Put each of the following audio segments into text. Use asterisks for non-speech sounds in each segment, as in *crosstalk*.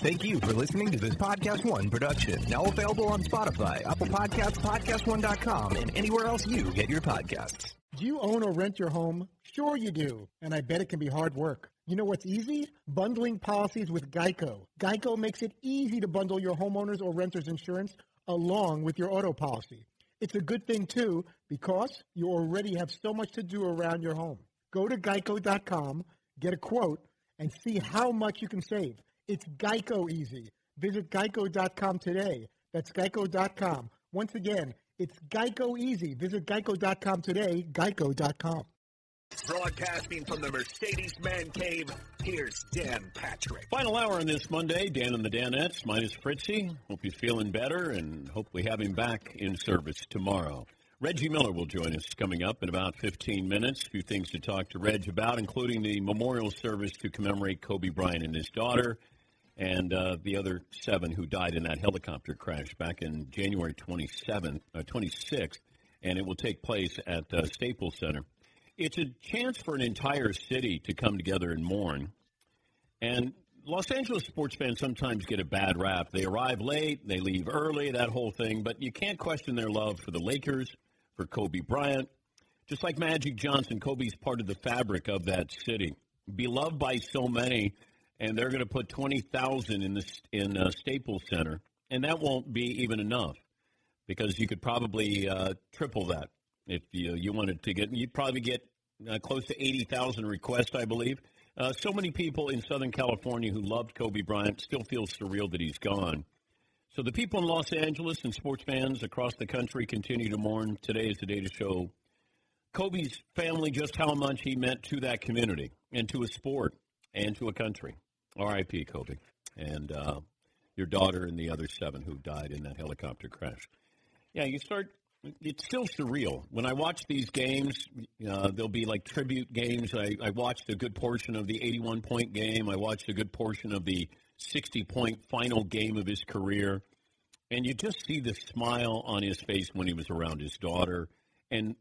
Thank you for listening to this Podcast One production. Now available on Spotify, Apple Podcasts, PodcastOne.com, and anywhere else you get your podcasts. Do you own or rent your home? Sure you do, and I bet it can be hard work. You know what's easy? Bundling policies with Geico. Geico makes it easy to bundle your homeowner's or renter's insurance along with your auto policy. It's a good thing too because you already have so much to do around your home. Go to geico.com, get a quote, and see how much you can save. It's Geico easy. Visit geico.com today. That's geico.com. Once again, it's Geico easy. Visit geico.com today, geico.com. Broadcasting from the Mercedes Man Cave, here's Dan Patrick. Final hour on this Monday, Dan and the Danettes, minus Fritzy. Hope he's feeling better and hope we have him back in service tomorrow. Reggie Miller will join us coming up in about 15 minutes. A few things to talk to Reg about, including the memorial service to commemorate Kobe Bryant and his daughter and uh, the other seven who died in that helicopter crash back in January 27th, uh, 26th, and it will take place at uh, Staples Center. It's a chance for an entire city to come together and mourn. And Los Angeles sports fans sometimes get a bad rap. They arrive late, they leave early, that whole thing, but you can't question their love for the Lakers, for Kobe Bryant. Just like Magic Johnson, Kobe's part of the fabric of that city. Beloved by so many, and they're going to put 20,000 in the in uh, Staples Center, and that won't be even enough because you could probably uh, triple that if you you wanted to get. You'd probably get uh, close to 80,000 requests, I believe. Uh, so many people in Southern California who loved Kobe Bryant still feel surreal that he's gone. So the people in Los Angeles and sports fans across the country continue to mourn. Today is the day to show Kobe's family just how much he meant to that community and to a sport and to a country. R.I.P. Kobe, and uh, your daughter and the other seven who died in that helicopter crash. Yeah, you start. It's still surreal when I watch these games. Uh, there'll be like tribute games. I, I watched a good portion of the 81 point game. I watched a good portion of the 60 point final game of his career, and you just see the smile on his face when he was around his daughter, and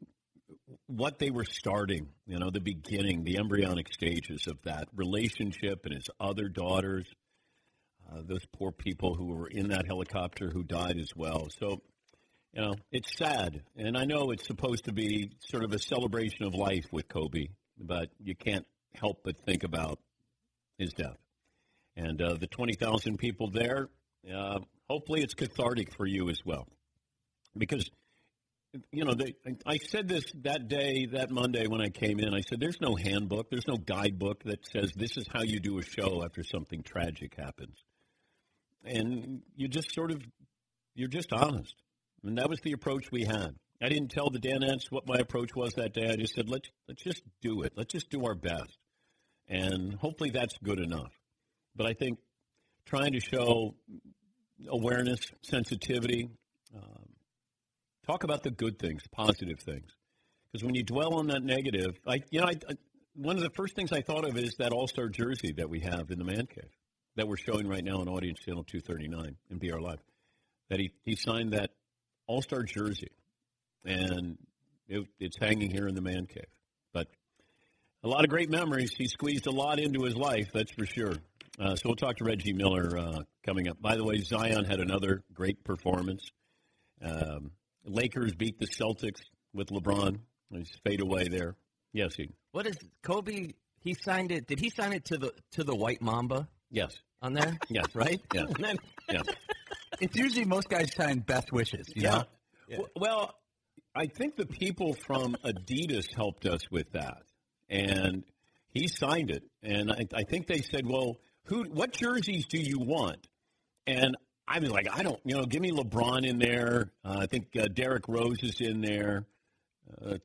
what they were starting, you know, the beginning, the embryonic stages of that relationship and his other daughters, uh, those poor people who were in that helicopter who died as well. So, you know, it's sad. And I know it's supposed to be sort of a celebration of life with Kobe, but you can't help but think about his death. And uh, the 20,000 people there, uh, hopefully it's cathartic for you as well. Because you know, they, I said this that day, that Monday when I came in. I said, "There's no handbook, there's no guidebook that says this is how you do a show after something tragic happens." And you just sort of, you're just honest, and that was the approach we had. I didn't tell the Danettes what my approach was that day. I just said, "Let's let's just do it. Let's just do our best," and hopefully that's good enough. But I think trying to show awareness, sensitivity. Um, Talk about the good things, positive things. Because when you dwell on that negative, I, you know, I, I, one of the first things I thought of is that All Star jersey that we have in the man cave that we're showing right now on Audience Channel 239 in BR Live. That he, he signed that All Star jersey, and it, it's hanging here in the man cave. But a lot of great memories. He squeezed a lot into his life, that's for sure. Uh, so we'll talk to Reggie Miller uh, coming up. By the way, Zion had another great performance. Um, Lakers beat the Celtics with LeBron. He's fade away there. Yes, he. What is Kobe? He signed it. Did he sign it to the to the White Mamba? Yes. On there. *laughs* yes. Right. Yes. *laughs* yes. *laughs* It's usually most guys sign best wishes. You yeah. Know? yeah. Well, I think the people from Adidas helped us with that, and he signed it. And I, I think they said, "Well, who? What jerseys do you want?" And I was like, I don't, you know, give me LeBron in there. Uh, I think uh, Derrick Rose is in there. Uh,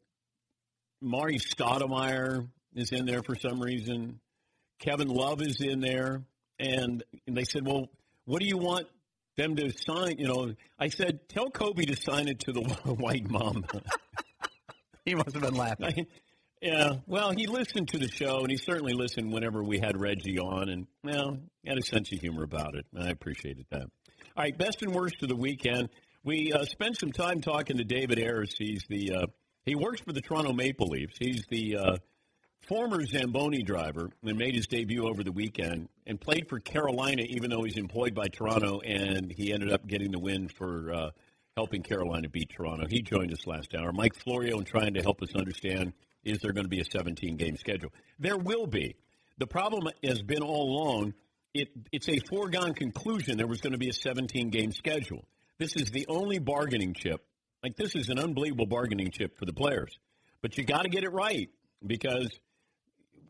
Marty Stoudemire is in there for some reason. Kevin Love is in there. And, and they said, well, what do you want them to sign? You know, I said, tell Kobe to sign it to the *laughs* White mom." *laughs* he must have been laughing. *laughs* Yeah, well, he listened to the show, and he certainly listened whenever we had Reggie on, and well, he had a sense of humor about it. I appreciated that. All right, best and worst of the weekend. We uh, spent some time talking to David Ayres. He's the uh, he works for the Toronto Maple Leafs. He's the uh, former Zamboni driver and made his debut over the weekend and played for Carolina, even though he's employed by Toronto, and he ended up getting the win for uh, helping Carolina beat Toronto. He joined us last hour. Mike Florio and trying to help us understand is there going to be a 17 game schedule? There will be. The problem has been all along it, it's a foregone conclusion there was going to be a 17 game schedule. This is the only bargaining chip. Like, this is an unbelievable bargaining chip for the players. But you got to get it right because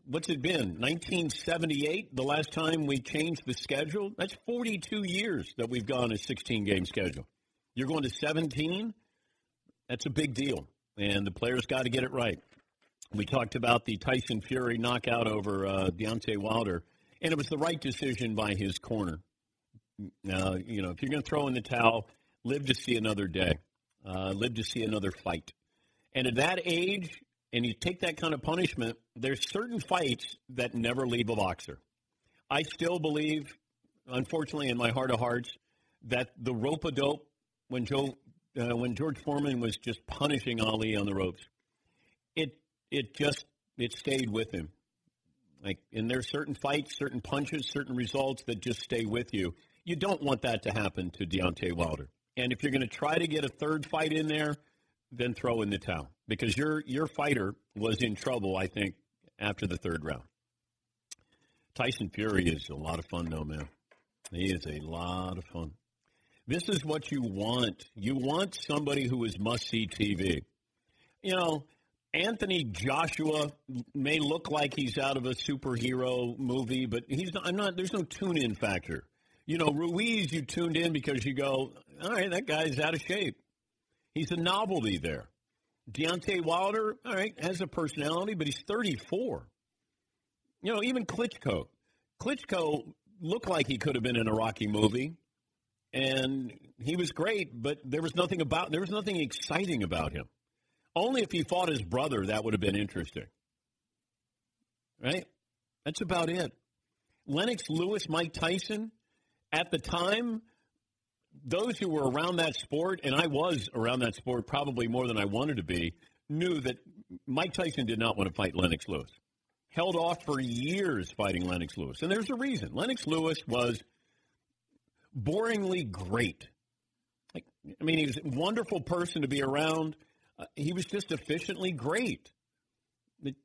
what's it been? 1978, the last time we changed the schedule? That's 42 years that we've gone a 16 game schedule. You're going to 17? That's a big deal. And the players got to get it right. We talked about the Tyson Fury knockout over uh, Deontay Wilder and it was the right decision by his corner. Now, you know, if you're going to throw in the towel, live to see another day, uh, live to see another fight. And at that age, and you take that kind of punishment, there's certain fights that never leave a boxer. I still believe, unfortunately, in my heart of hearts, that the rope a dope when Joe, uh, when George Foreman was just punishing Ali on the ropes, it it just it stayed with him. Like, and there's certain fights, certain punches, certain results that just stay with you. You don't want that to happen to Deontay Wilder. And if you're going to try to get a third fight in there, then throw in the towel because your your fighter was in trouble. I think after the third round. Tyson Fury is a lot of fun, though, man. He is a lot of fun. This is what you want. You want somebody who is must see TV. You know, Anthony Joshua may look like he's out of a superhero movie, but he's not, I'm not. There's no tune-in factor. You know, Ruiz, you tuned in because you go, all right, that guy's out of shape. He's a novelty there. Deontay Wilder, all right, has a personality, but he's 34. You know, even Klitschko. Klitschko looked like he could have been in a Rocky movie, and he was great, but there was nothing about there was nothing exciting about him. Only if he fought his brother, that would have been interesting. Right? That's about it. Lennox Lewis, Mike Tyson, at the time, those who were around that sport, and I was around that sport probably more than I wanted to be, knew that Mike Tyson did not want to fight Lennox Lewis. Held off for years fighting Lennox Lewis. And there's a reason. Lennox Lewis was boringly great. Like, I mean, he was a wonderful person to be around. He was just efficiently great.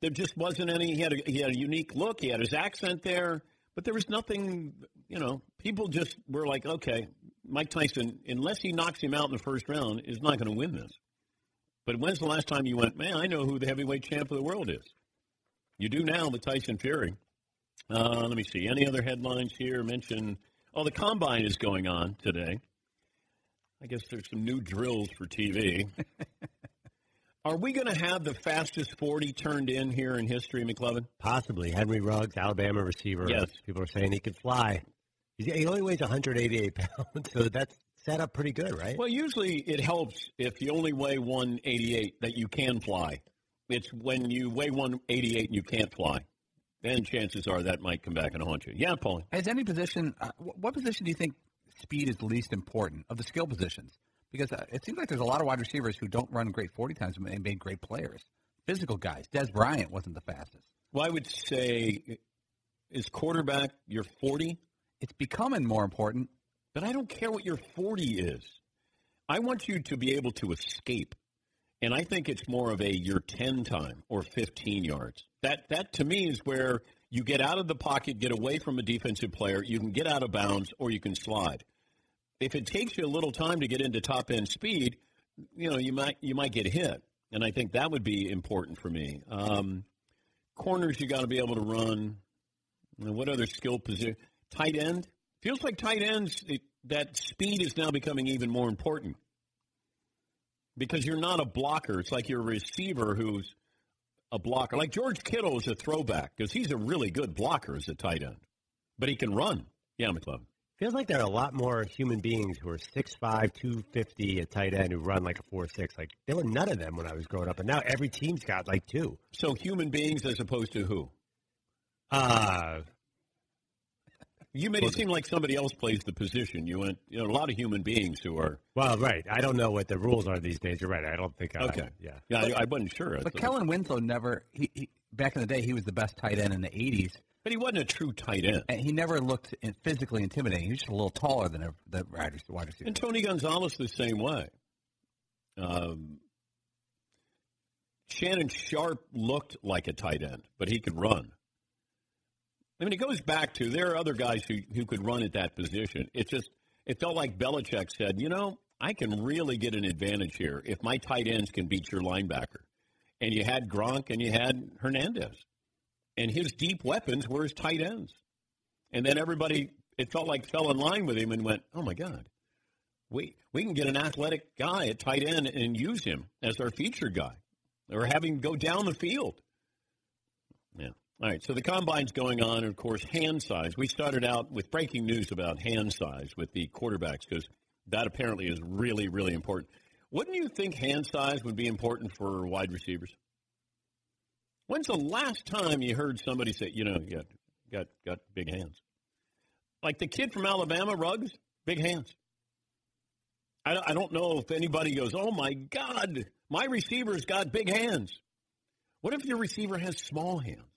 There just wasn't any. He had a, he had a unique look. He had his accent there, but there was nothing. You know, people just were like, okay, Mike Tyson, unless he knocks him out in the first round, is not going to win this. But when's the last time you went, man? I know who the heavyweight champ of the world is. You do now with Tyson Fury. Uh, let me see. Any other headlines here? Mention. Oh, the combine is going on today. I guess there's some new drills for TV. *laughs* Are we going to have the fastest 40 turned in here in history, McLovin? Possibly. Henry Ruggs, Alabama receiver. Yes. People are saying he could fly. He only weighs 188 *laughs* pounds, so that's set up pretty good, right? Well, usually it helps if you only weigh 188 that you can fly. It's when you weigh 188 and you can't fly. Then chances are that might come back and haunt you. Yeah, Paul. Has any position, uh, what position do you think speed is the least important of the skill positions? Because uh, it seems like there's a lot of wide receivers who don't run great 40 times and made great players. Physical guys. Dez Bryant wasn't the fastest. Well, I would say, is quarterback your 40? It's becoming more important. But I don't care what your 40 is. I want you to be able to escape. And I think it's more of a your 10 time or 15 yards. That, that to me is where you get out of the pocket, get away from a defensive player, you can get out of bounds, or you can slide if it takes you a little time to get into top end speed, you know you might you might get hit, and I think that would be important for me. Um, corners, you got to be able to run. what other skill position? Tight end feels like tight ends. It, that speed is now becoming even more important because you're not a blocker. It's like you're a receiver who's a blocker. Like George Kittle is a throwback because he's a really good blocker as a tight end, but he can run. Yeah, McLovin. Feels like there are a lot more human beings who are 6'5", 250 at tight end who run like a 4'6". Like there were none of them when I was growing up, and now every team's got like two. So human beings as opposed to who? Uh you made it seem like somebody else plays the position. You went, you know, a lot of human beings who are. Well, right. I don't know what the rules are these days. You're right. I don't think. I, okay. Yeah. Yeah. I, I wasn't sure. But Kellen Winslow never. He, he back in the day, he was the best tight end in the '80s, But he wasn't a true tight end. and he never looked physically intimidating. He was just a little taller than the wide receiver. And Tony Gonzalez the same way. Um, Shannon Sharpe looked like a tight end, but he could run. I mean, it goes back to there are other guys who, who could run at that position. It just it felt like Belichick said, you know, I can really get an advantage here if my tight ends can beat your linebacker. And you had Gronk and you had Hernandez, and his deep weapons were his tight ends. And then everybody, it felt like fell in line with him and went, oh my God, we we can get an athletic guy at tight end and use him as our feature guy, or have him go down the field. Yeah. All right. So the combine's going on, and of course, hand size. We started out with breaking news about hand size with the quarterbacks because that apparently is really, really important. Wouldn't you think hand size would be important for wide receivers? When's the last time you heard somebody say, you know, you got got got big hands? Like the kid from Alabama, Ruggs, big hands. I, I don't know if anybody goes, oh my God, my receiver's got big hands. What if your receiver has small hands?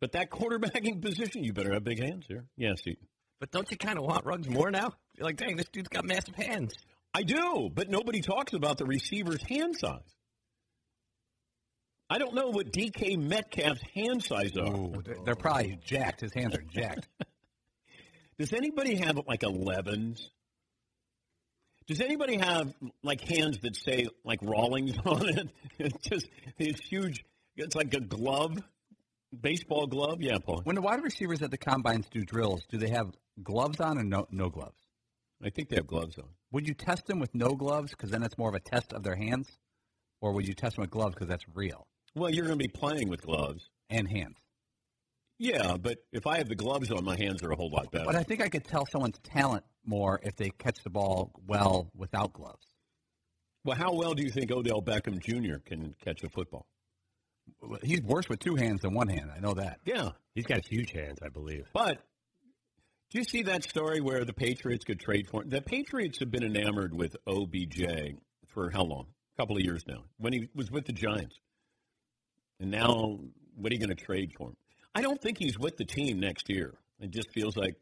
But that quarterbacking *laughs* position, you better have big hands here. Yes, Eaton. But don't you kind of want Ruggs more now? You're like, dang, this dude's got massive hands. I do, but nobody talks about the receiver's hand size. I don't know what DK Metcalf's hand size are. Ooh, they're- probably jacked. His hands are jacked. *laughs* Does anybody have like 11s? Does anybody have like hands that say like Rawlings *laughs* on it? It's just it's huge. It's like a glove, baseball glove. Yeah, Paul. when the wide receivers at the combines do drills, do they have gloves on or no no gloves? I think they have gloves on. Would you test them with no gloves because then it's more of a test of their hands, or would you test them with gloves because that's real Well, you're going to be playing with gloves. and hands? Yeah, but if I have the gloves on, my hands are a whole lot better. But I think I could tell someone's talent more if they catch the ball well without gloves. well, how well do you think Odell Beckham Jr. can catch a football? He's worse with two hands than one hand. I know that. Yeah, He's got huge hands, I believe. But do you see that story where the Patriots could trade for him? The Patriots have been enamored with OBJ for how long? A couple of years now. When he was with the Giants. And now, what are you going to trade for him? I don't think he's with the team next year. It just feels like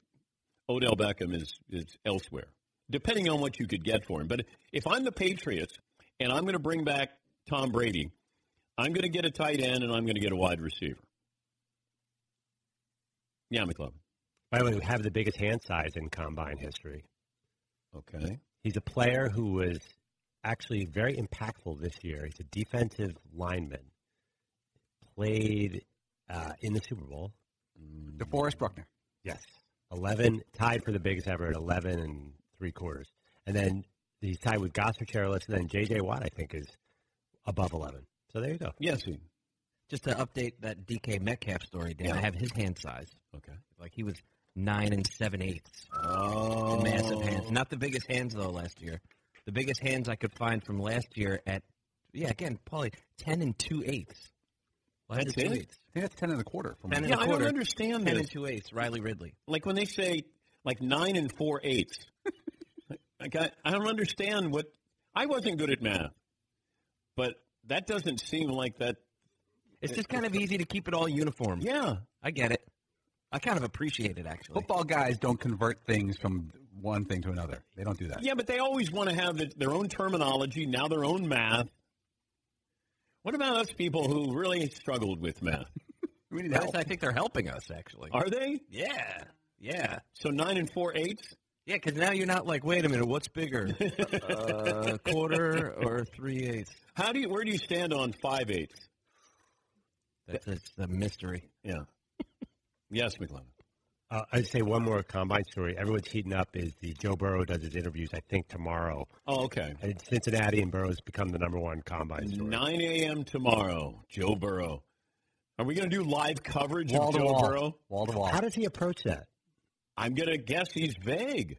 Odell Beckham is, is elsewhere, depending on what you could get for him. But if I'm the Patriots and I'm going to bring back Tom Brady, I'm going to get a tight end and I'm going to get a wide receiver. Yeah, McLovin. By the way, we have the biggest hand size in combine history. Okay. He's a player who was actually very impactful this year. He's a defensive lineman. Played uh, in the Super Bowl. DeForest Buckner. Yes. 11, tied for the biggest ever at 11 and three quarters. And then he's tied with Gosder Cherilus, and then J.J. Watt, I think, is above 11. So there you go. Yes, he. Just to update that DK Metcalf story, Dan, I have his hand size. Okay. Like he was nine and seven eighths. Oh, Massive hands. Not the biggest hands though last year. The biggest hands I could find from last year at yeah, again, probably ten and two eighths. Why That's the two it? eighths? I think that's ten and a quarter. From Ten and Yeah, a I quarter. don't understand Ten this. and two eighths. Riley Ridley. Like when they say like nine and four eighths. *laughs* like I, I don't understand what. I wasn't good at math, but that doesn't seem like that. It's just kind of easy to keep it all uniform. Yeah. I get it. I kind of appreciate it actually. Football guys don't convert things from one thing to another. They don't do that. Yeah, but they always want to have the, their own terminology, now their own math. What about us people who really struggled with math? *laughs* We need help. I think they're helping us actually. Are they? Yeah. Yeah. So nine and four eighths? Yeah, because now you're not like, wait a minute, what's bigger, *laughs* uh, quarter or three eighths? How do you? Where do you stand on five eighths? That's, that's the mystery. Yeah. yes, McLovin. Uh, I'd say one more combine story. Everyone's heating up is the Joe Burrow does his interviews, I think, tomorrow. Oh, okay. And Cincinnati and Burrow's become the number one combine story. 9 a.m. tomorrow, Joe Burrow. Are we going to do live coverage Wall of Joe wall. Burrow? Wall to wall. How does he approach that? I'm going to guess he's vague.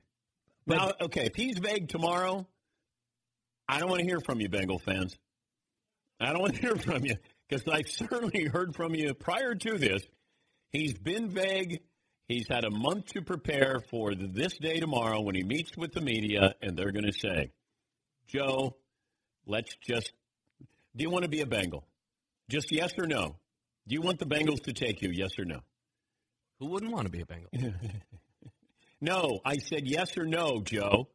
Now, okay, if he's vague tomorrow, I don't want to hear from you, Bengal fans. I don't want to *laughs* hear from you because I've certainly heard from you prior to this. He's been vague. He's had a month to prepare for this day tomorrow when he meets with the media, and they're going to say, Joe, let's just. Do you want to be a Bengal? Just yes or no. Do you want the Bengals to take you? Yes or no? Who wouldn't want to be a Bengal? *laughs* No, I said yes or no, Joe.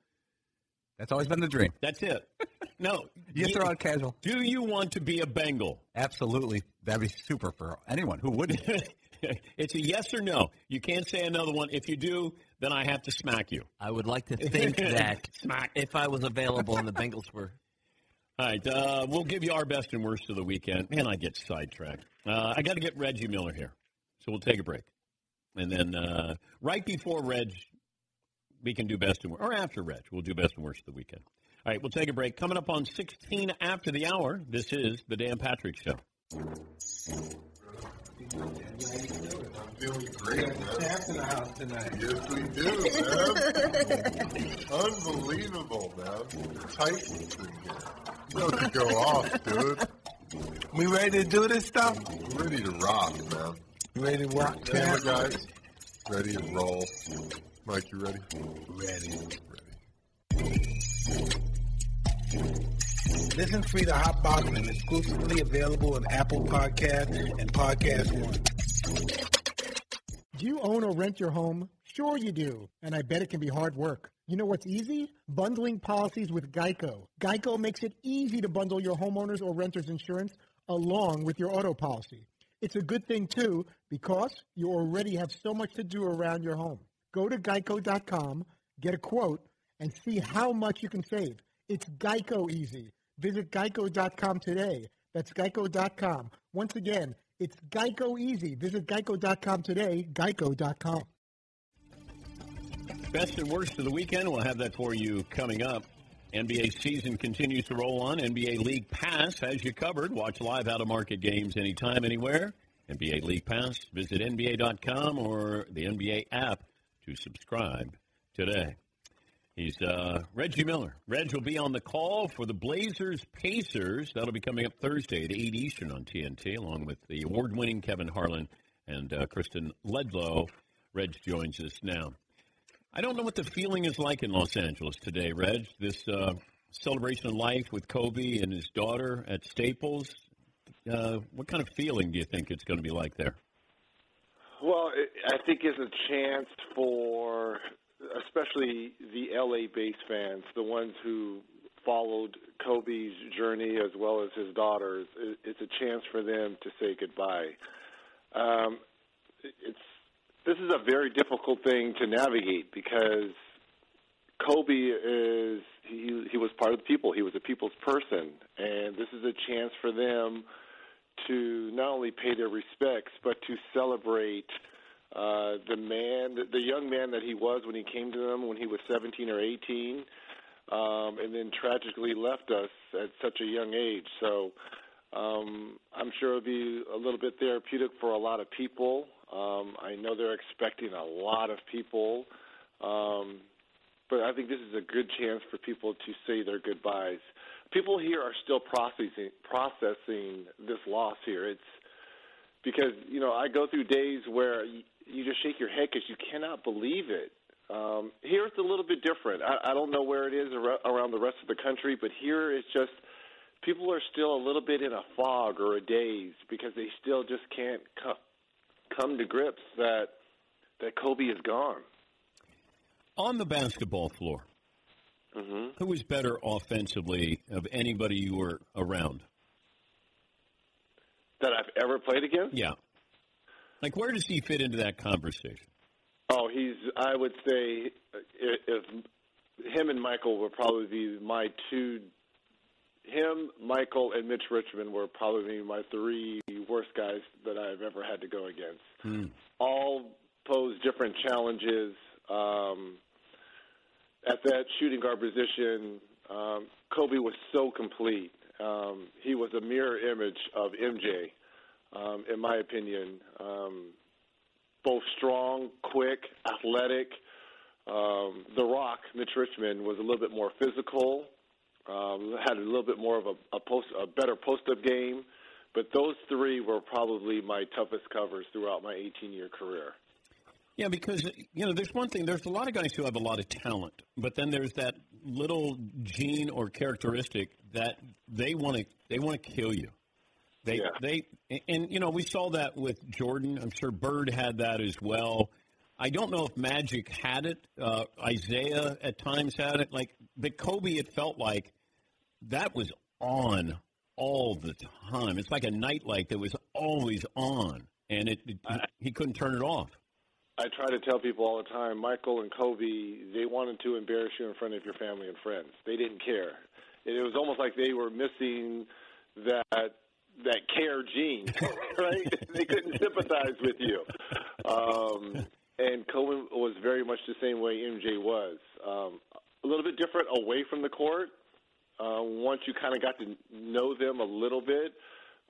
That's always been the dream. That's it. No. *laughs* You do, throw out casual. do you want to be a Bengal? Absolutely. That'd be super for anyone who wouldn't. *laughs* *laughs* it's a yes or no. You can't say another one. If you do, then I have to smack you. I would like to *laughs* think that Smack. if I was available and the Bengals were *laughs* All right, uh, we'll give you our best and worst of the weekend. Man, I get sidetracked. Uh, I got to get Reggie Miller here, so we'll take a break, and then uh, right before Reg, we can do best and worst, or after Reg, we'll do best and worst of the weekend. All right, we'll take a break. Coming up on 16 after the hour, this is the Dan Patrick Show. Feeling great, man. Yes, we do, man. Unbelievable, man. Titans in here. You know to go off, dude. We ready to do this stuff? We're ready to rock, man. You ready to rock, champ? guys, ready to roll. Mike, you ready? Ready. Ready. Listen free to Hot Boxing, exclusively available on Apple Podcast and Podcast One. Do you own or rent your home? Sure you do, and I bet it can be hard work. You know what's easy? Bundling policies with Geico. Geico makes it easy to bundle your homeowners or renters insurance along with your auto policy. It's a good thing too because you already have so much to do around your home. Go to geico.com, get a quote, and see how much you can save. It's Geico easy. Visit geico.com today. That's geico.com. Once again, it's Geico easy. Visit geico.com today, geico.com. Best and worst of the weekend. We'll have that for you coming up. NBA season continues to roll on. NBA League Pass has you covered. Watch live out of market games anytime, anywhere. NBA League Pass. Visit NBA.com or the NBA app to subscribe today. He's uh, Reggie Miller. Reg will be on the call for the Blazers Pacers. That'll be coming up Thursday at 8 Eastern on TNT, along with the award winning Kevin Harlan and uh, Kristen Ledlow. Reg joins us now. I don't know what the feeling is like in Los Angeles today, Reg. This uh, celebration of life with Kobe and his daughter at Staples. Uh, what kind of feeling do you think it's going to be like there? Well, I think it's a chance for, especially the LA-based fans, the ones who followed Kobe's journey as well as his daughters. It's a chance for them to say goodbye. Um, it's this is a very difficult thing to navigate because Kobe is he he was part of the people. He was a people's person, and this is a chance for them to not only pay their respects but to celebrate uh, the man, the young man that he was when he came to them when he was 17 or 18, um, and then tragically left us at such a young age. So um, I'm sure it'll be a little bit therapeutic for a lot of people. Um, I know they're expecting a lot of people, um, but I think this is a good chance for people to say their goodbyes. People here are still processing processing this loss here. It's because you know I go through days where you, you just shake your head because you cannot believe it. Um, here it's a little bit different. I, I don't know where it is ar- around the rest of the country, but here it's just people are still a little bit in a fog or a daze because they still just can't co- come to grips that that Kobe is gone. On the basketball floor, hmm who was better offensively of anybody you were around? That I've ever played against. Yeah. Like, where does he fit into that conversation? Oh, he's. I would say if, if him and Michael would probably be my two. Him, Michael, and Mitch Richmond were probably my three worst guys that I've ever had to go against. All pose different challenges. Um, at that shooting guard position, um, Kobe was so complete. Um, he was a mirror image of MJ, um, in my opinion. Um, both strong, quick, athletic. Um, the Rock, Mitch Richmond, was a little bit more physical. Um, had a little bit more of a, a post, a better post-up game. But those three were probably my toughest covers throughout my 18-year career. Yeah, because you know, there's one thing. There's a lot of guys who have a lot of talent, but then there's that little gene or characteristic that they want to they want to kill you. They Yeah. they and you know we saw that with Jordan. I'm sure Bird had that as well. I don't know if Magic had it. Uh, Isiah at times had it. Like but Kobe, it felt like that was on all the time. It's like a nightlight that was always on, and it, it he couldn't turn it off. I try to tell people all the time, Michael and Kobe, they wanted to embarrass you in front of your family and friends. They didn't care. It was almost like they were missing that that care gene, *laughs* right? they couldn't sympathize with you. Um, and Kobe was very much the same way MJ was. Um, a little bit different away from the court. Uh, once you kind of got to know them a little bit,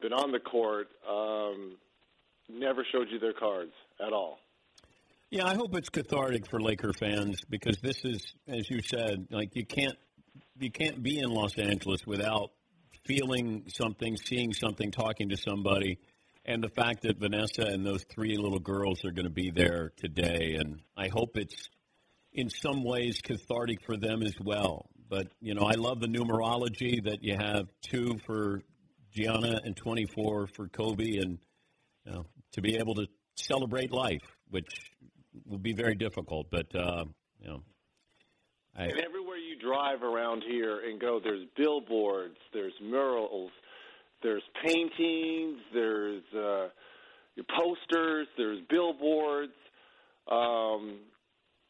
but on the court, um, never showed you their cards at all. Yeah, I hope it's cathartic for Laker fans because this is, as you said, like you can't you can't be in Los Angeles without feeling something, seeing something, talking to somebody, and the fact that Vanessa and those three little girls are going to be there today, and I hope it's in some ways cathartic for them as well. But you know, I love the numerology that you have two for Gianna and twenty four for Kobe, and you know, to be able to celebrate life, which will be very difficult. But uh, you know, I, And everywhere you drive around here and go, there's billboards, there's murals, there's paintings, there's uh, posters, there's billboards, um,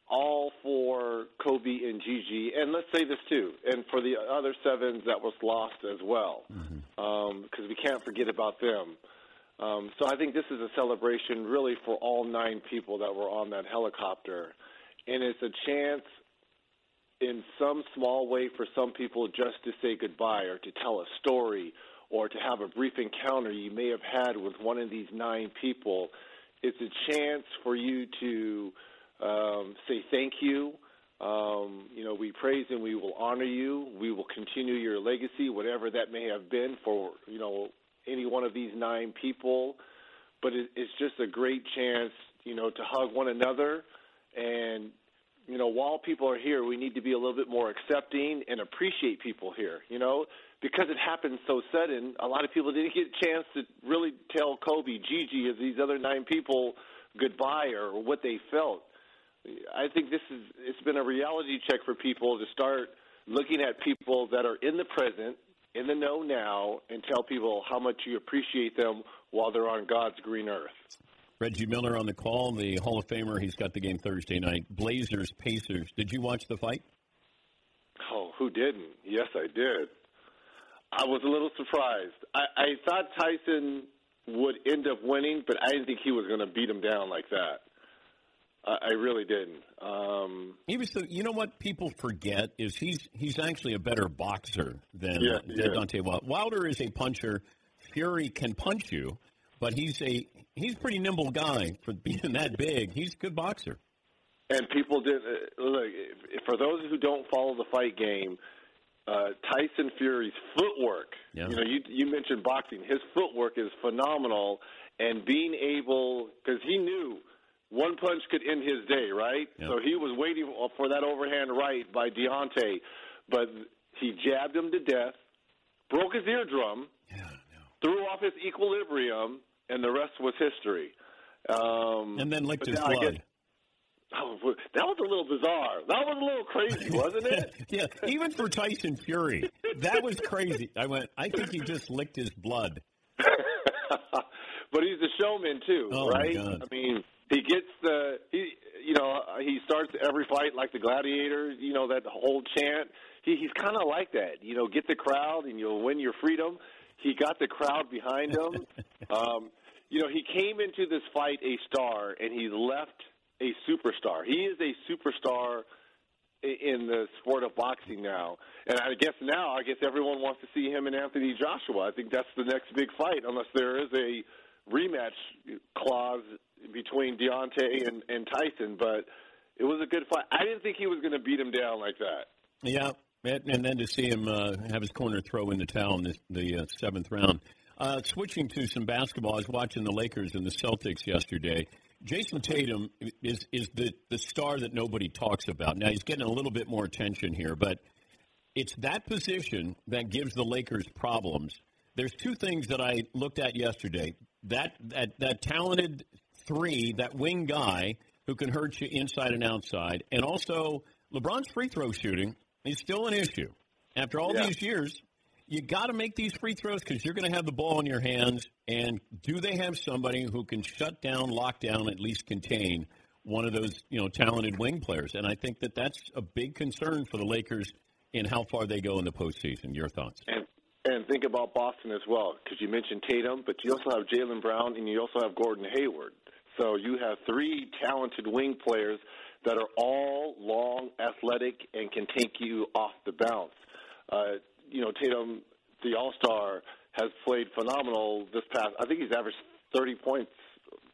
all for Kobe and Gigi. And let's say this too, and for the other sevens that was lost as well, because we can't forget about them. Um, so I think this is a celebration really for all nine people that were on that helicopter. And it's a chance in some small way for some people just to say goodbye or to tell a story or to have a brief encounter you may have had with one of these nine people. It's a chance for you to um, say thank you. Um, you know, we praise and we will honor you. We will continue your legacy, whatever that may have been for, you know, any one of these nine people. But it, it's just a great chance, you know, to hug one another and you know, while people are here, we need to be a little bit more accepting and appreciate people here. You know, because it happened so sudden, a lot of people didn't get a chance to really tell Kobe, Gigi, or these other nine people goodbye or what they felt. I think this is it's been a reality check for people to start looking at people that are in the present, in the know now, and tell people how much you appreciate them while they're on God's green earth. Reggie Miller on the call, the Hall of Famer. He's got the game Thursday night. Blazers, Pacers. Did you watch the fight? Oh, who didn't? Yes, I did. I was a little surprised. I, I thought Tyson would end up winning, but I didn't think he was going to beat him down like that. I, I really didn't. Um, He was the. You know what people forget is he's he's actually a better boxer than, Yeah, than yeah. Deontay Wilder. Wilder is a puncher. Fury can punch you, but he's a he's a pretty nimble guy for being *laughs* that big. He's a good boxer. and people did uh, look. For those who don't follow the fight game, uh, Tyson Fury's footwork. Yeah. You know, you you mentioned boxing. His footwork is phenomenal, and being able because he knew one punch could end his day, right? Yeah. So he was waiting for that overhand right by Deontay, but he jabbed him to death, broke his eardrum, threw off his equilibrium, and the rest was history. Um, And then licked his blood. guess- Oh, that was a little bizarre. That was a little crazy, wasn't it? *laughs* yeah, even for Tyson Fury, that was crazy. I went. I think he just licked his blood. *laughs* but he's a showman too, Oh, right? I mean, he gets the he, you know, he starts every fight like the gladiator. You know that whole chant. He, he's kind of like that. You know, get the crowd and you'll win your freedom. He got the crowd behind him. *laughs* um, you know, he came into this fight a star, and he left a superstar. He is a superstar in the sport of boxing now. And I guess now, I guess everyone wants to see him and Anthony Joshua. I think that's the next big fight, unless there is a rematch clause between Deontay and, and Tyson. But it was a good fight. I didn't think he was going to beat him down like that. Yeah, and, then to see him uh, have his corner throw in the towel in the, the uh, seventh round. Uh, switching to some basketball, I was watching the Lakers and the Celtics yesterday. Jayson Tatum is is the the star that nobody talks about. Now he's getting a little bit more attention here, but it's that position that gives the Lakers problems There's two things that I looked at yesterday. That that that talented three, that wing guy who can hurt you inside and outside, and also LeBron's free throw shooting is still an issue. After all Yeah. these years, you got to make these free throws because you're going to have the ball in your hands. And do they have somebody who can shut down, lock down, at least contain one of those you know talented wing players? And I think that that's a big concern for the Lakers in how far they go in the postseason. Your thoughts? And and think about Boston as well, because you mentioned Tatum, but you also have Jaylen Brown and you also have Gordon Hayward. So you have three talented wing players that are all long, athletic, and can take you off the bounce. Uh, you know, Tatum, the All Star, has played phenomenal this past. I think he's averaged 30 points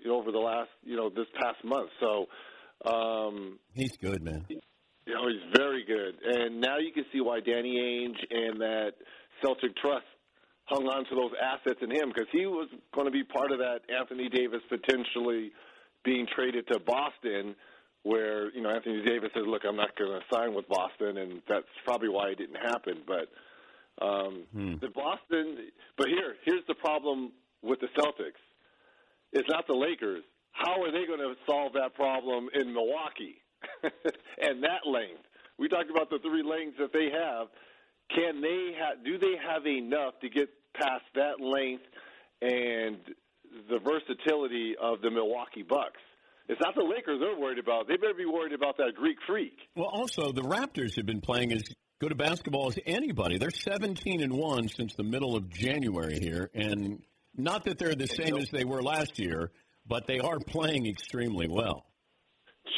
over the last, you know, this past month. So. Um, He's good, man. you know, he's very good. And now you can see why Danny Ainge and that Celtic Trust hung on to those assets in him because he was going to be part of that Anthony Davis potentially being traded to Boston where, you know, Anthony Davis says, look, I'm not going to sign with Boston, and that's probably why it didn't happen. But um, the Boston, but here, here's the problem with the Celtics. It's not the Lakers. How are they going to solve that problem in Milwaukee *laughs* and that length? We talked about the three lengths that they have. Can they have? Do they have enough to get past that length and the versatility of the Milwaukee Bucks? It's not the Lakers they're worried about. They better be worried about that Greek freak. Well, also the Raptors have been playing as good a basketball as anybody. They're 17 and one since the middle of January here, and not that they're the same as they were last year, but they are playing extremely well.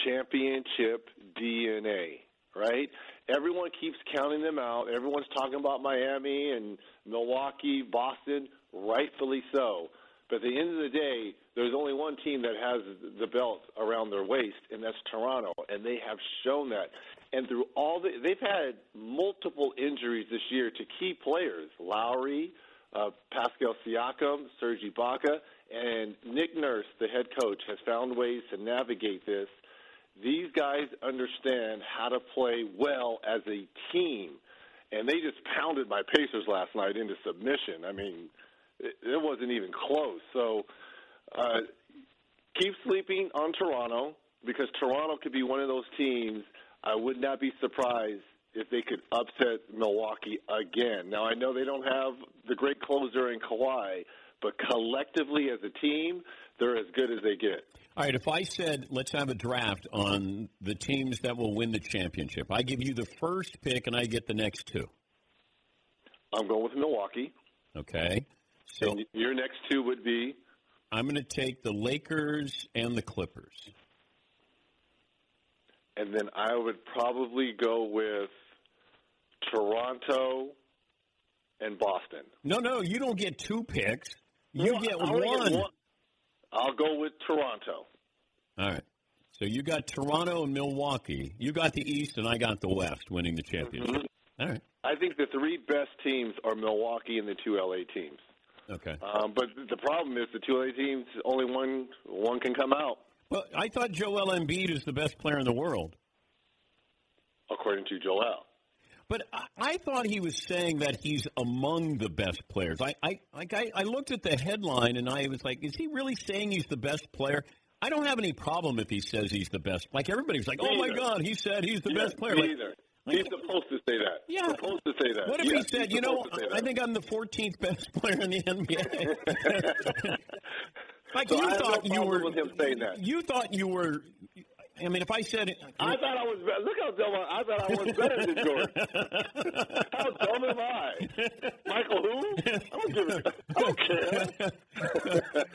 championship DNA, right? Everyone keeps counting them out. Everyone's talking about Miami and Milwaukee, Boston, rightfully so. But at the end of the day, there's only one team that has the belt around their waist, and that's Toronto, and they have shown that. And through all the, they've had multiple injuries this year to key players: Lowry, uh, Pascal Siakam, Serge Ibaka, and Nick Nurse, the head coach, has found ways to navigate this. These guys understand how to play well as a team, and they just pounded my Pacers last night into submission. I mean, it, it wasn't even close. So uh, keep sleeping on Toronto because Toronto could be one of those teams. I would not be surprised if they could upset Milwaukee again. Now I know they don't have the great closer in Kawhi, but collectively as a team, they're as good as they get. All right, if I said let's have a draft on the teams that will win the championship, I give you the first pick and I get the next two. I'm going with Milwaukee. Okay. So and your next two would be I'm going to take the Lakers and the Clippers. and then I would probably go with Toronto and Boston. No, no, you don't get two picks. You No, get I only one. I'll go with Toronto. All right. So you got Toronto and Milwaukee. You got the East, and I got the West winning the championship. Mm-hmm. All right. I think the three best teams are Milwaukee and the two LA teams. Okay. Um, but the problem is the two LA teams, only one one can come out, Well, I thought Joel Embiid is the best player in the world. according to Joel. But I, I thought he was saying that he's among the best players. I, I like I, I looked at the headline and I was like, is he really saying he's the best player? I don't have any problem if he says he's the best. Like everybody's like, oh my. God, he said he's the Yeah, best player. Me Like, either. He's supposed to say that. Yeah. Supposed to say that. What if Yes, he said, you know, supposed to say I think I'm the 14th best *laughs* player in the NBA? *laughs* like So you I have no thought you were, with him saying that. you thought you were. I mean, if I said, it I thought I was better. Look how dumb I, I thought I was better than Jordan. *laughs* how dumb am I? Michael who? I don't give a, I don't care. *laughs*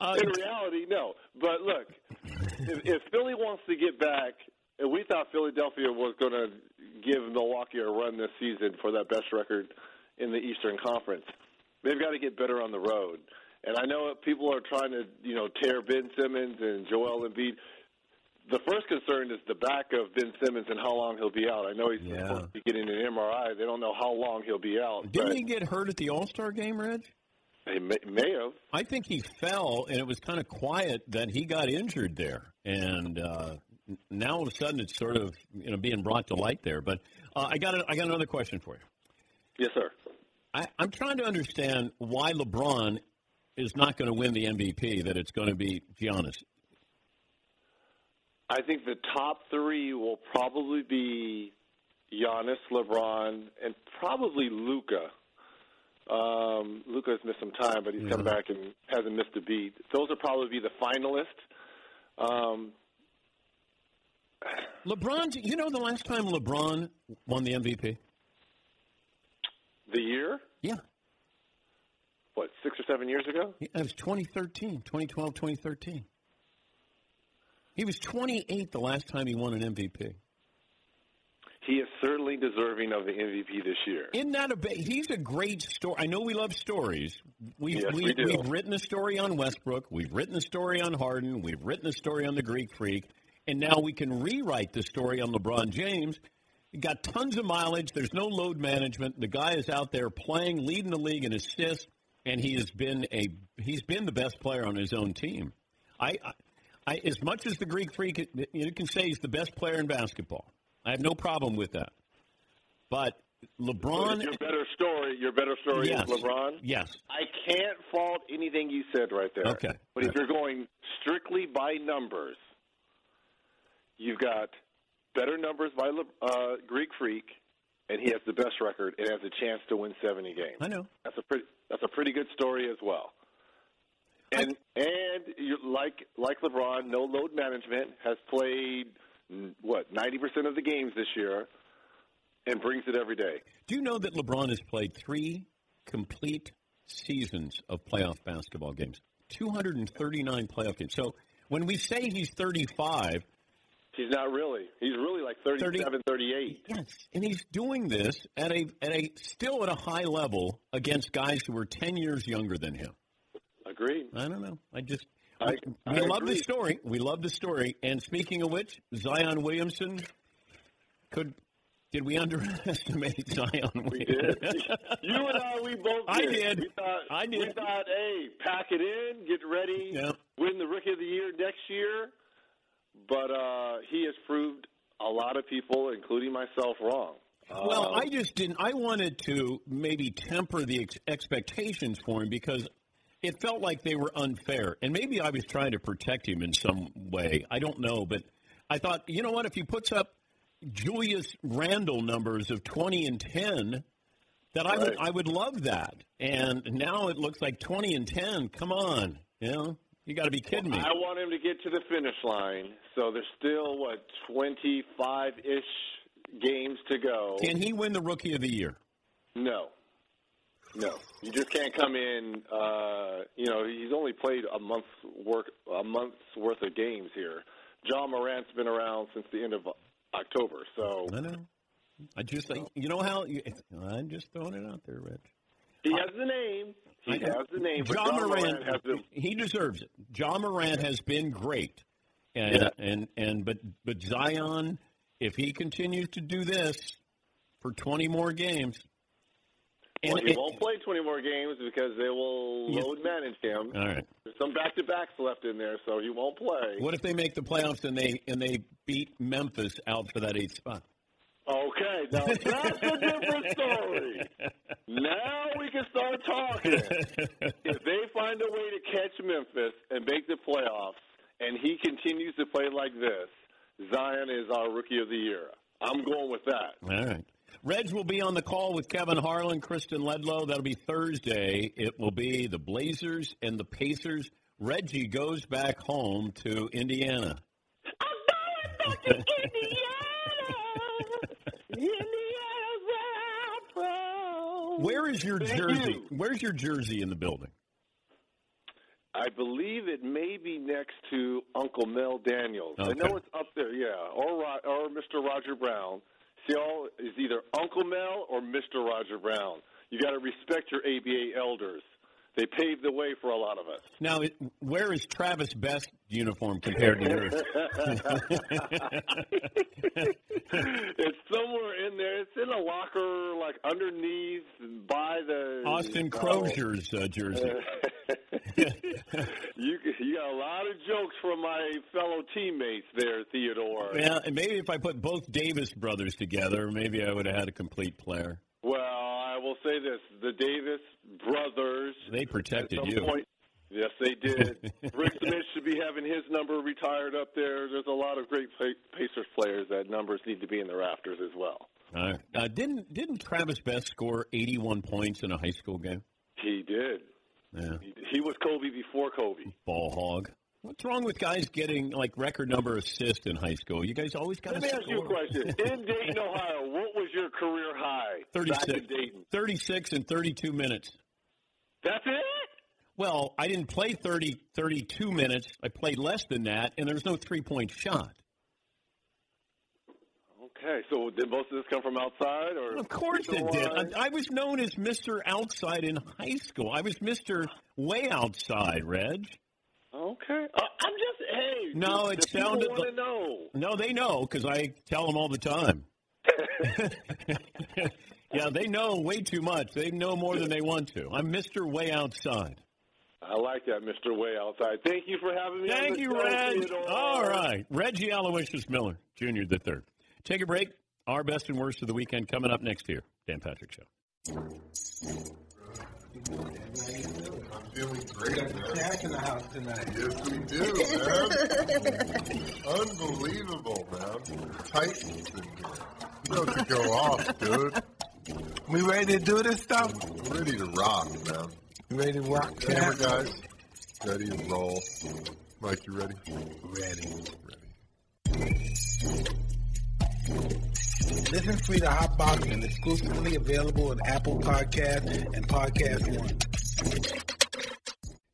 Uh, In reality, no. But look, if, if Philly wants to get back, and we thought Philadelphia was going to give Milwaukee a run this season for that best record in the Eastern Conference, they've got to get better on the road. And I know people are trying to, you know, tear Ben Simmons and Joel Embiid. The first concern is the back of Ben Simmons and how long he'll be out. I know he's Yeah. supposed to be getting an MRI. They don't know how long he'll be out. didn't he get hurt at the All Star game, Reg? He may, may have. I think he fell, and it was kind of quiet that he got injured there, and uh, now all of a sudden it's sort of you know being brought to light there. But uh, I got a, I got another question for you. Yes, sir. I, I'm trying to understand why LeBron is not going to win the MVP. That it's going to be Giannis. I think the top three will probably be Giannis, LeBron, and probably Luka. Um, Luka's missed some time, but he's come back and hasn't missed a beat. Those will probably be the finalists. Um, LeBron, you know the last time LeBron won the MVP? the year, Yeah, what, six or seven years ago? it was 2013, 2012, 2013. He was 28 the last time he won an MVP. He is certainly deserving of the MVP this year. Isn't that a ba- he's a great story. I know we love stories. We've, Yes, we, we do. We've written a story on Westbrook. We've written a story on Harden. We've written a story on the Greek Freak. And now we can rewrite the story on LeBron James. He got tons of mileage. There's no load management. The guy is out there playing, leading the league in assists, and he has been a he's been the best player on his own team. I, I, I as much as the Greek Freak, you can say he's the best player in basketball. I have no problem with that. But LeBron, your better story, your better story Yes. is LeBron. yes, I can't fault anything you said right there. Okay. But if you're going strictly by numbers, you've got better numbers by Le- uh, Greek Freak, and he has the best record and has a chance to win 70 games. I know. That's a pretty. That's a pretty good story as well. And and you like like LeBron, no load management, has played what 90% of the games this year, and brings it every day. Do you know that LeBron has played three complete seasons of playoff basketball games? 239 playoff games. So when we say he's 35, He's not really. He's really like 37, 38. yes, and he's doing this at a at a still at a high level against guys who are 10 years younger than him. Agreed. I don't know. I just I- we I love agree. the story. We love the story. And speaking of which, Zion Williamson could did we underestimate *laughs* Zion We did. you and I, we both *laughs* I did. did. We thought, I did. We thought, hey, pack it in, get ready, Yeah. win the Rookie of the Year next year. But uh, he has proved a lot of people, including myself, wrong. Well, Uh, I just didn't. I wanted to maybe temper the ex- expectations for him because it felt like they were unfair, and maybe I was trying to protect him in some way. I don't know, but I thought, you know what? If he puts up Julius Randle numbers of twenty and ten, that I would Right. I would love that. And now it looks like twenty and ten. Come on, you know, you got to be kidding me. I want him to get to the finish line. So there's still what 25 ish games to go. Can he win the Rookie of the Year? No, no, you just can't come in. Uh, you know, he's only played a month's work, a month's worth of games here. Ja Morant's been around since the end of October, so I know. I just, you know how you, I'm just throwing it out there, Rich. he has the name. He I has the name. John Ja Morant, has the. he deserves it. Ja Morant has been great, and Yeah. and and but but Zion, if he continues to do this for 20 more games, and Well, he won't play 20 more games because they will load manage him. all right. There's some back-to-backs left in there, so he won't play. What if they make the playoffs and they and they beat Memphis out for that eighth spot? Okay, now that's a different story. *laughs* Now we can start talking. if they find a way to catch Memphis and make the playoffs, and he continues to play like this, Zion is our rookie of the year. I'm going with that. All right. Reds will be on the call with Kevin Harlan, Kristen Ledlow. That'll be Thursday. It will be the Blazers and the Pacers. Reggie goes back home to Indiana. I'm going back to Indiana. Indiana's Where is your jersey? Where's your jersey in the building? I believe it may be next to Uncle Mel Daniels. I know it's up there, yeah, or or Mr. Roger Brown. See, all is either Uncle Mel or Mr. Roger Brown. You got to respect your ABA elders. They paved the way for a lot of us. Now, it, where is Travis Best uniform compared to yours? *laughs* it's somewhere in there. It's in a locker, like underneath, by the Austin oh. Croshere's uh, jersey. *laughs* you you got a lot of jokes from my fellow teammates there, Theodore. Yeah, and maybe if I put both Davis brothers together, maybe I would have had a complete player. Well, I will say this: the Davis brothers. They protected you. Point, yes, they did. Rik Smits should be having his number retired up there. There's a lot of great Pacers players that numbers need to be in the rafters as well. Right. Uh, didn't didn't Travis Best score 81 points in a high school game? He did. Yeah. He, he was Kobe before Kobe. Ball hog. What's wrong with guys getting like record number assists in high school? You guys always got to Let me ask you a question. In Dayton, Ohio, what was your career high? Back 36, in Dayton. 36 and 32 minutes. That's it. Well, I didn't play 30, 32 minutes. I played less than that, and there's no three point shot. Okay, so did most of this come from outside, or Of course it did. I, I was known as Mr. Outside in high school. I was Mr. Way Outside, Reg. Okay, uh, I'm just hey. No, it people sounded want know. No, they know because I tell them all the time. *laughs* yeah, they know way too much. They know more than they want to. I'm Mr. Way Outside. I like that, Mr. Way Outside. Thank you for having me. Thank you, Reg. Theodore. All right. Reggie Aloysius Miller, Jr. the third. Take a break. Our best and worst of the weekend coming up next year. Dan Patrick Show. I'm in the house tonight. Yes, we do, man. Unbelievable, man. Titans in here. Go off, dude. We ready to do this stuff? We're ready to rock, man. You ready to rock, Camera Cap? guys, ready to roll. Mike, you ready? Ready. Ready. Listen free to Hot Boxing, exclusively available at Apple Podcast and Podcast One.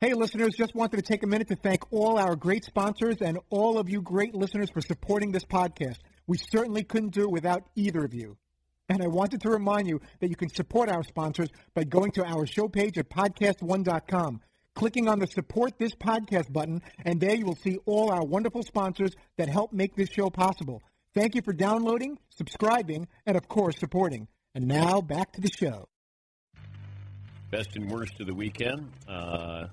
Hey, listeners, just wanted to take a minute to thank all our great sponsors and all of you great listeners for supporting this podcast. We certainly couldn't do it without either of you. And I wanted to remind you that you can support our sponsors by going to our show page at podcastone.com, clicking on the support this podcast button, and there you will see all our wonderful sponsors that help make this show possible. Thank you for downloading, subscribing, and of course, supporting. And now back to the show. Best and worst of the weekend. Uh,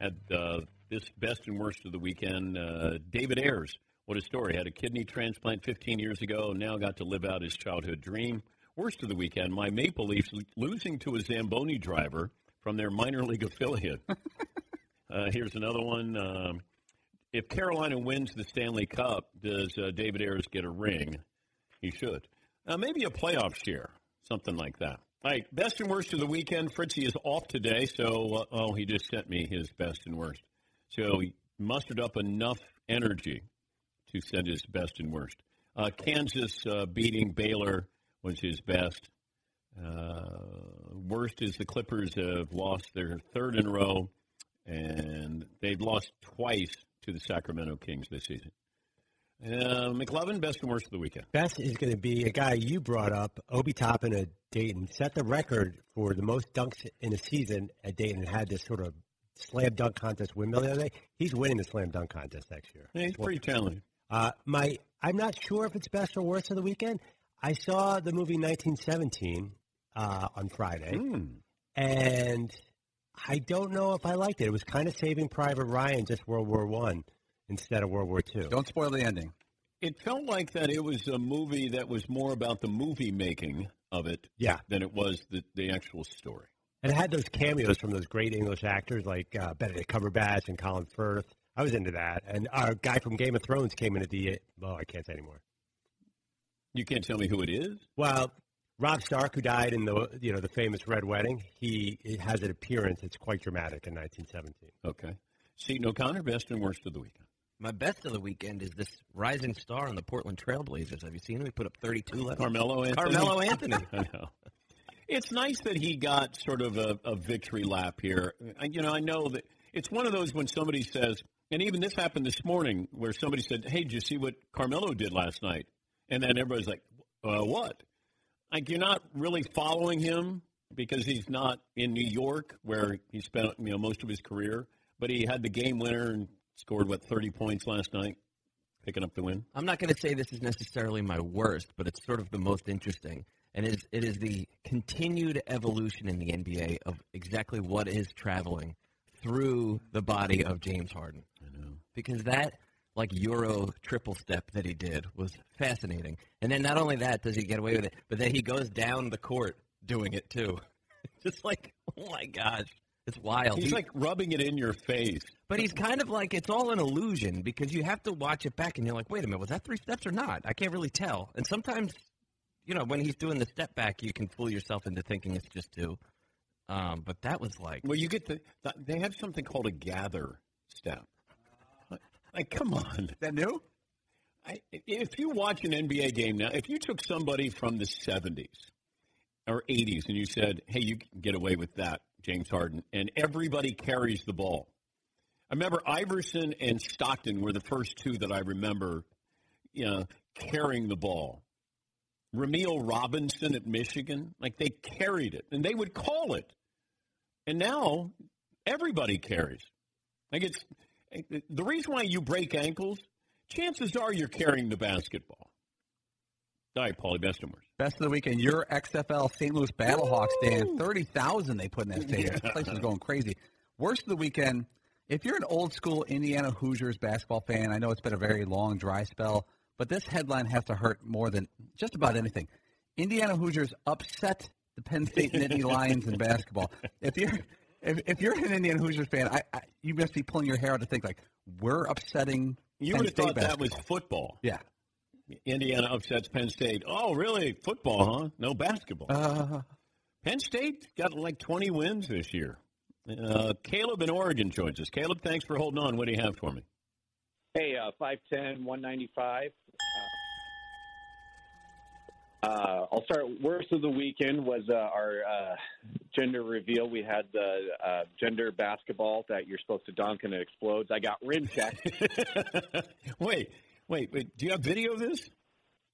had uh, this best and worst of the weekend. Uh, David Ayres, what a story! Had a kidney transplant 15 years ago. Now got to live out his childhood dream. Worst of the weekend. My Maple Leafs losing to a Zamboni driver from their minor league affiliate. *laughs* uh, here's another one. If Carolina wins the Stanley Cup, does uh, David Ayres get a ring? He should. Uh, maybe a playoff share, something like that. All right, best and worst of the weekend. Fritzy is off today, so uh, oh, he just sent me his best and worst. So he mustered up enough energy to send his best and worst. Uh, Kansas uh, beating Baylor was his best. Uh, worst is the Clippers have lost their third in a row, and they've lost twice to the Sacramento Kings this season. Uh, McLovin, best and worst of the weekend. Best is going to be a guy you brought up, Obi Toppin at Dayton, set the record for the most dunks in a season at Dayton. and Had this sort of slam dunk contest windmill the other day. He's winning the slam dunk contest next year. Yeah, he's pretty talented. Uh, my, I'm not sure if it's best or worst of the weekend. I saw the movie 1917 uh, on Friday, Hmm. and I don't know if I liked it. It was kind of Saving Private Ryan, just World War One instead of World War Two. Don't spoil the ending. It felt like that it was a movie that was more about the movie making of it Yeah, than it was the, the actual story. and it had those cameos from those great English actors like uh, Benedict Cumberbatch and Colin Firth. I was into that, and our guy from Game of Thrones came in at the. Oh, I can't say anymore. You can't tell me who it is? Well, Robb Stark, who died in the you know the famous Red Wedding, he it has an appearance. It's quite dramatic in 1917. Okay. Seton O'Connor, best and worst of the weekend. My best of the weekend is this rising star on the Portland Trailblazers. Have you seen him? He put up 32 last Carmelo Anthony. Carmelo *laughs* Anthony. I know. It's nice that he got sort of a, a victory lap here. I, you know, I know that it's one of those when somebody says, and even this happened this morning, where somebody said, "Hey, did you see what Carmelo did last night?" And then everybody's like, uh, "What?" Like you're not really following him because he's not in New York where he spent you know most of his career, but he had the game winner and scored what 30 points last night, picking up the win. I'm not going to say this is necessarily my worst, but it's sort of the most interesting. And it is, it is the continued evolution in the NBA of exactly what is traveling through the body of James Harden. I know. Because that, like, Euro triple step that he did was fascinating. And then not only that does he get away with it, but then he goes down the court doing it too. *laughs* Just like, oh my gosh, it's wild. He's He- like rubbing it in your face. but he's kind of like it's all an illusion because you have to watch it back and you're like, wait a minute, was that three steps or not? I can't really tell. And sometimes, you know, when he's doing the step back, you can fool yourself into thinking it's just two. Um, but that was like, Well, you get the, the they have something called a gather step. Like, come on. Is that new? I, if you watch an NBA game now, if you took somebody from the 70s or 80s and you said, hey, you can get away with that, James Harden, and everybody carries the ball. I remember Iverson and Stockton were the first two that I remember you know, carrying the ball. Rumeal Robinson at Michigan, like they carried it and they would call it. And now everybody carries. Like it's the reason why you break ankles, chances are you're carrying the basketball. All right, Paulie, best and worst. Best of the weekend, your XFL St. Louis Battlehawks, Dan. 30,000 they put in that stadium. Yeah. This place is going crazy. Worst of the weekend, if you're an old school Indiana Hoosiers basketball fan, I know it's been a very long, dry spell, but this headline has to hurt more than just about anything. Indiana Hoosiers upset the Penn State Nittany Lions in basketball. If you're if, if you're an Indiana Hoosiers fan, I, I, you must be pulling your hair out to think like we're upsetting. You Penn would have State thought that was football. Yeah. Indiana upsets Penn State. Oh, really? Football, huh? No basketball. Uh, Penn State got like 20 wins this year. Uh, Caleb in Oregon joins us. Caleb, thanks for holding on. What do you have for me? Hey, uh, 5'10", 195. Uh, uh, I'll start. Worst of the weekend was uh, our uh, gender reveal. We had the uh, gender basketball that you're supposed to dunk and it explodes. I got rim checked. *laughs* wait, wait, wait. Do you have video of this?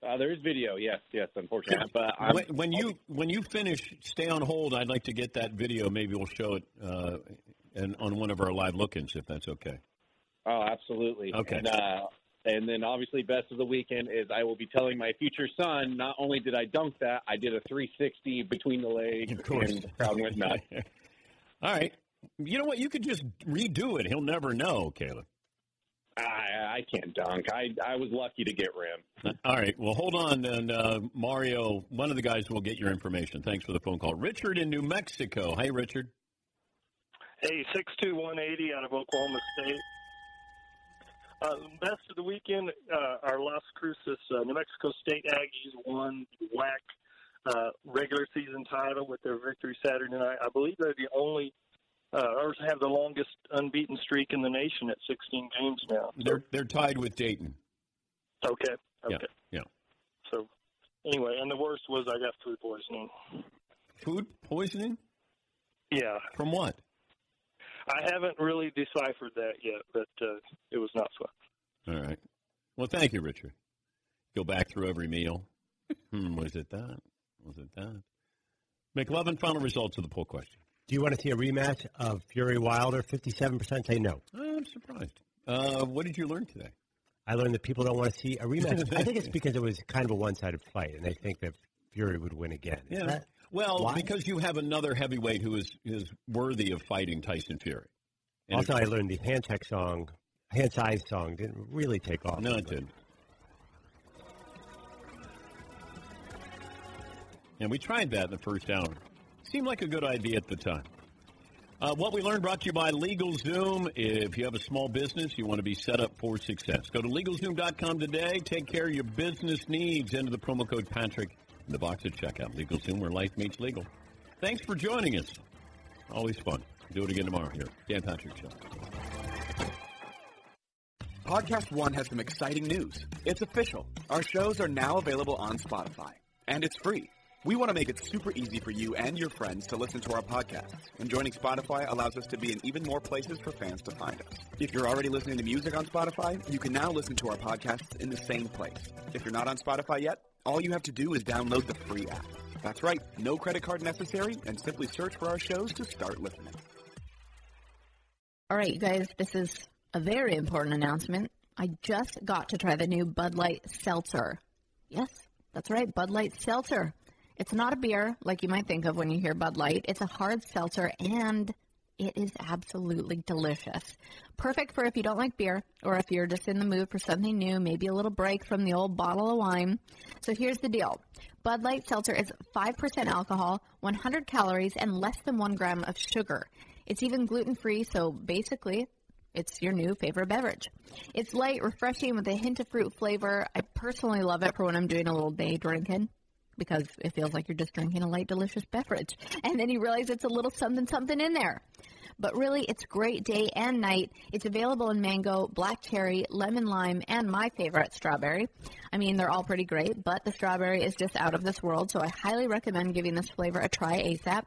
Uh, there is video, yes, yes, unfortunately. But when, when you when you finish, stay on hold. I'd like to get that video. Maybe we'll show it uh, and on one of our live look-ins, if that's okay. Oh, absolutely. Okay. And, uh, and then obviously, best of the weekend is I will be telling my future son. Not only did I dunk that, I did a 360 between the legs, Of course. and the crowd went nuts. *laughs* All right. You know what? You could just redo it. He'll never know, Caleb. I, I can't dunk. I I was lucky to get rim. *laughs* All right. Well, hold on, and uh, Mario, one of the guys will get your information. Thanks for the phone call. Richard in New Mexico. Hey, Richard. Hey, six two one eighty out of Oklahoma State. Uh, best of the weekend, uh, our Las Cruces uh, New Mexico State Aggies won WAC uh, regular season title with their victory Saturday night. I believe they're the only, uh, or have the longest unbeaten streak in the nation at 16 games now. They're they're tied with Dayton. Okay, okay. Yeah. Yeah. So anyway, and the worst was I got food poisoning. Food poisoning? Yeah. From what? I haven't really deciphered that yet, but uh, it was not fun. All right. Well, thank you, Richard. Go back through every meal. Hmm, was it that? Was it that? McLovin, final results of the poll question. Do you want to see a rematch of Fury Wilder? Fifty-seven percent say no. I'm surprised. Uh, what did you learn today? I learned that people don't want to see a rematch. I think it's *laughs* because it was kind of a one-sided fight, and they think that Fury would win again. Is Yeah. that- Well, why? because you have another heavyweight who is is worthy of fighting Tyson Fury. And also, I learned the hand check song, hand size song, didn't really take off. No, it didn't. And we tried that in the first hour. Seemed like a good idea at the time. Uh, what we learned brought to you by LegalZoom. If you have a small business, you want to be set up for success. Go to LegalZoom.com today. Take care of your business needs. Enter the promo code Patrick in the box at checkout. Legal LegalZoom, where life meets legal. Thanks for joining us. Always fun. Do it again tomorrow here. Dan Patrick Show. Podcast One has some exciting news. It's official. Our shows are now available on Spotify, and it's free. We want to make it super easy for you and your friends to listen to our podcast, and joining Spotify allows us to be in even more places for fans to find us. If you're already listening to music on Spotify, you can now listen to our podcasts in the same place. If you're not on Spotify yet, all you have to do is download the free app. That's right, no credit card necessary, and simply search for our shows to start listening. All right, you guys, this is a very important announcement. I just got to try the new Bud Light Seltzer. Yes, that's right, Bud Light Seltzer. It's not a beer like you might think of when you hear Bud Light. It's a hard seltzer and It is absolutely delicious. Perfect for if you don't like beer or if you're just in the mood for something new, maybe a little break from the old bottle of wine. So here's the deal. Bud Light Seltzer is 5% alcohol, 100 calories, and less than 1 gram of sugar. It's even gluten free, so basically, it's your new favorite beverage. It's light, refreshing with a hint of fruit flavor. I personally love it for when I'm doing a little day drinking because it feels like you're just drinking a light, delicious beverage. And then you realize it's a little something, something in there. But really, it's great day and night. It's available in mango, black cherry, lemon lime, and my favorite, strawberry. I mean, they're all pretty great, but the strawberry is just out of this world, so I highly recommend giving this flavor a try ASAP.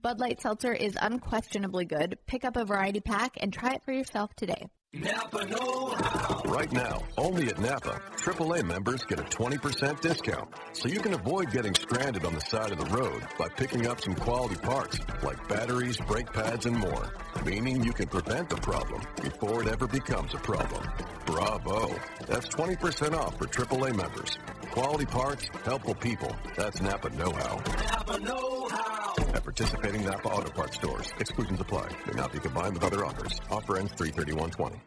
Bud Light Seltzer is unquestionably good. Pick up a variety pack and try it for yourself today. Napa Know How. Right now, only at Napa, AAA members get a 20% discount. So you can avoid getting stranded on the side of the road by picking up some quality parts like batteries, brake pads, and more. Meaning you can prevent the problem before it ever becomes a problem. Bravo. That's 20% off for AAA members. Quality parts, helpful people. That's Napa Know How. Napa Know How. At participating Napa Auto Parts stores, exclusions apply. May not be combined with other offers. Offer ends 33120.